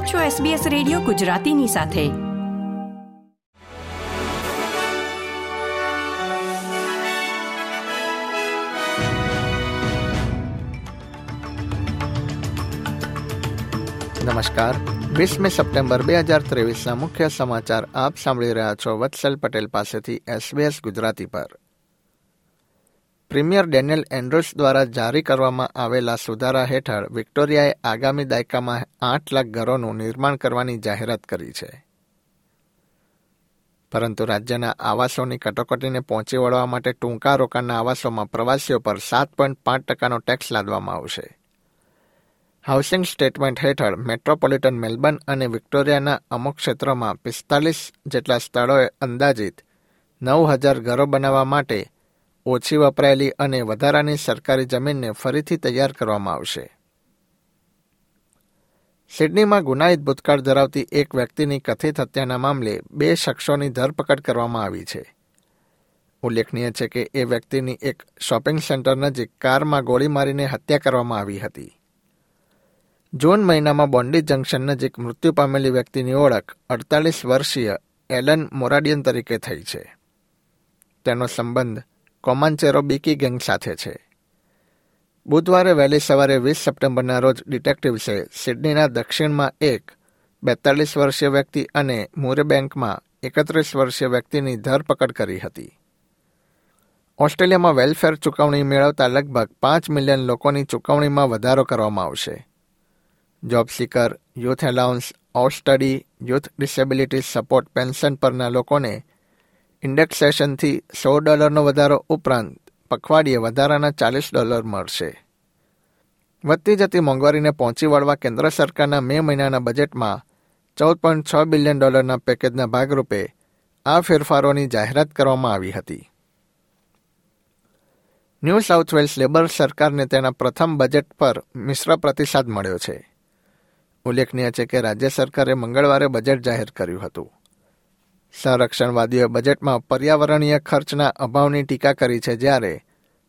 આપ છો SBS radio ગુજરાતીની સાથે. નમસ્કાર. વીસમી સપ્ટેમ્બર બે હજાર ત્રેવીસના મુખ્ય સમાચાર આપ સાંભળી રહ્યા છો વત્સલ પટેલ પાસેથી એસબીએસ ગુજરાતી પર. પ્રીમિયર ડેનિયલ એન્ડ્રુસ દ્વારા જારી કરવામાં આવેલા સુધારા હેઠળ વિક્ટોરિયાએ આગામી દાયકામાં આઠ લાખ ઘરોનું નિર્માણ કરવાની જાહેરાત કરી છે. પરંતુ રાજ્યના આવાસોની કટોકટીને પહોંચી વળવા માટે ટૂંકા રોકાણના આવાસોમાં પ્રવાસીઓ પર સાત પોઈન્ટ પાંચ ટકાનો ટેક્સ લાદવામાં આવશે. હાઉસિંગ સ્ટેટમેન્ટ હેઠળ મેટ્રોપોલિટન મેલબર્ન અને વિક્ટોરિયાના અમુક ક્ષેત્રોમાં પિસ્તાલીસ જેટલા સ્થળોએ અંદાજિત નવ હજાર ઘરો બનાવવા માટે ઓછી વપરાયેલી અને વધારાની સરકારી જમીનને ફરીથી તૈયાર કરવામાં આવશે. સિડનીમાં ગુનાહિત ભૂતકાળ ધરાવતી એક વ્યક્તિની કથિત હત્યાના મામલે બે શખ્સોની ધરપકડ કરવામાં આવી છે. ઉલ્લેખનીય છે કે એ વ્યક્તિની એક શોપિંગ સેન્ટર નજીક કારમાં ગોળી મારીને હત્યા કરવામાં આવી હતી. જૂન મહિનામાં બોન્ડી જંકશન નજીક મૃત્યુ પામેલી વ્યક્તિની ઓળખ અડતાલીસ વર્ષીય એલન મોરાડિયન તરીકે થઈ છે. તેનો સંબંધ કોમાન્ચેરો બીકી ગેંગ સાથે છે. બુધવારે વહેલી સવારે વીસ સપ્ટેમ્બરના રોજ ડિટેક્ટિવ્સે સિડનીના દક્ષિણમાં એક બેતાલીસ વર્ષીય વ્યક્તિ અને મુરે બેંકમાં એકત્રીસ વર્ષીય વ્યક્તિની ધરપકડ કરી હતી. ઓસ્ટ્રેલિયામાં વેલફેર ચૂકવણી મેળવતા લગભગ પાંચ મિલિયન લોકોની ચૂકવણીમાં વધારો કરવામાં આવશે. Job seeker, youth allowance Austudy youth disability support pension પરના લોકોને ઇન્ડેક્સેશનથી સો ડોલરનો વધારો ઉપરાંત પખવાડિયે વધારાના ચાલીસ ડોલર મળશે. વધતી જતી મોંઘવારીને પહોંચી વળવા કેન્દ્ર સરકારના મે મહિનાના બજેટમાં ચૌદ પોઈન્ટ છ બિલિયન ડોલરના પેકેજના ભાગરૂપે આ ફેરફારોની જાહેરાત કરવામાં આવી હતી. ન્યૂ સાઉથ વેલ્સ લેબર સરકારને તેના પ્રથમ બજેટ પર મિશ્ર પ્રતિસાદ મળ્યો છે. ઉલ્લેખનીય છે કે રાજ્ય સરકારે મંગળવારે બજેટ જાહેર કર્યું હતું. સંરક્ષણવાદીઓએ બજેટમાં પર્યાવરણીય ખર્ચના અભાવની ટીકા કરી છે જ્યારે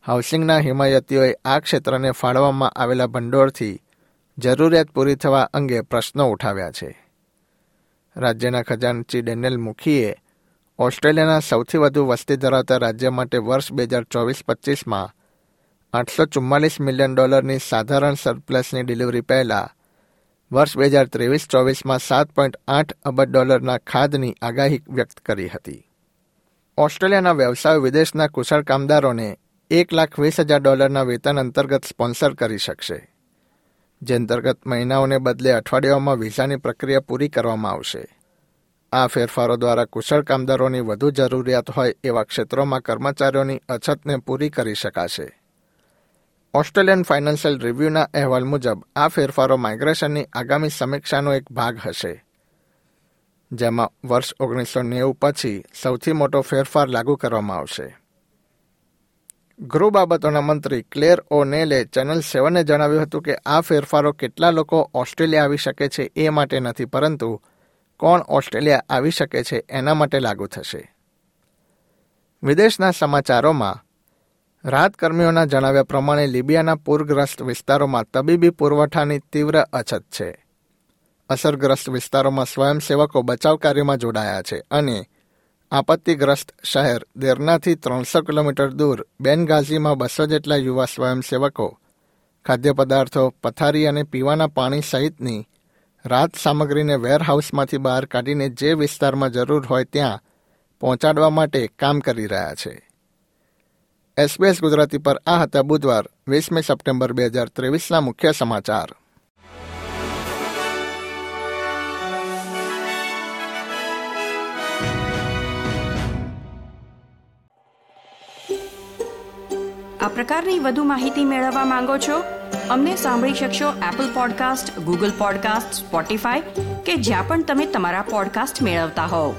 હાઉસિંગના હિમાયતીઓએ આ ક્ષેત્રને ફાળવવામાં આવેલા ભંડોળથી જરૂરિયાત પૂરી થવા અંગે પ્રશ્નો ઉઠાવ્યા છે. રાજ્યના ખજાનચી ડેનિયલ મુખીએ ઓસ્ટ્રેલિયાના સૌથી વધુ વસ્તી ધરાવતા રાજ્ય માટે વર્ષ બે હજાર ચોવીસ પચીસમાં આઠસો ચુમ્માલીસ મિલિયન ડોલરની સાધારણ સરપ્લસની ડિલિવરી પહેલાં વર્ષ બે હજાર ત્રેવીસ ચોવીસમાં સાત પોઈન્ટ આઠ અબજ ડોલરના ખાધની આગાહી વ્યક્ત કરી હતી. ઓસ્ટ્રેલિયાના વ્યવસાય વિદેશના કુશળ કામદારોને એક લાખ વીસ હજાર ડોલરના વેતન અંતર્ગત સ્પોન્સર કરી શકશે, જે અંતર્ગત મહિનાઓને બદલે અઠવાડિયાઓમાં વિઝાની પ્રક્રિયા પૂરી કરવામાં આવશે. આ ફેરફારો દ્વારા કુશળ કામદારોની વધુ જરૂરિયાત હોય એવા ક્ષેત્રોમાં કર્મચારીઓની અછતને પૂરી કરી શકાશે. ઓસ્ટ્રેલિયન ફાઇનાન્શિયલ રિવ્યૂના અહેવાલ મુજબ, આ ફેરફારો માઇગ્રેશનની આગામી સમીક્ષાનો એક ભાગ હશે, જેમાં વર્ષ ઓગણીસો નેવું પછી સૌથી મોટો ફેરફાર લાગુ કરવામાં આવશે. ગૃહ બાબતોના મંત્રી ક્લેર ઓ નેલે ચેનલ સેવને જણાવ્યું હતું કે, આ ફેરફારો કેટલા લોકો ઓસ્ટ્રેલિયા આવી શકે છે એ માટે નથી, પરંતુ કોણ ઓસ્ટ્રેલિયા આવી શકે છે એના માટે લાગુ થશે. વિદેશના સમાચારોમાં રાહતકર્મીઓના જણાવ્યા પ્રમાણે લિબિયાના પૂરગ્રસ્ત વિસ્તારોમાં તબીબી પુરવઠાની તીવ્ર અછત છે. અસરગ્રસ્ત વિસ્તારોમાં સ્વયંસેવકો બચાવ કાર્યમાં જોડાયા છે અને આપત્તિગ્રસ્ત શહેર દેરનાથી ત્રણસો કિલોમીટર દૂર બેનગાઝીમાં બસો જેટલા યુવા સ્વયંસેવકો ખાદ્ય પદાર્થો પથારી અને પીવાના પાણી સહિતની રાહત સામગ્રીને વેરહાઉસમાંથી બહાર કાઢીને જે વિસ્તારમાં જરૂર હોય ત્યાં પહોંચાડવા માટે કામ કરી રહ્યા છે. એસબીએસ ગુજરાતી પર આ હતા બુધવાર, વીસમી સપ્ટેમ્બર બે હજાર ત્રેવીસના મુખ્ય સમાચાર. આ પ્રકારની વધુ માહિતી મેળવવા માંગો છો? અમને સાંભળી શકશો Apple podcast Google podcast Spotify કે જ્યાં પણ તમે તમારા પોડકાસ્ટ મેળવતા હોવ.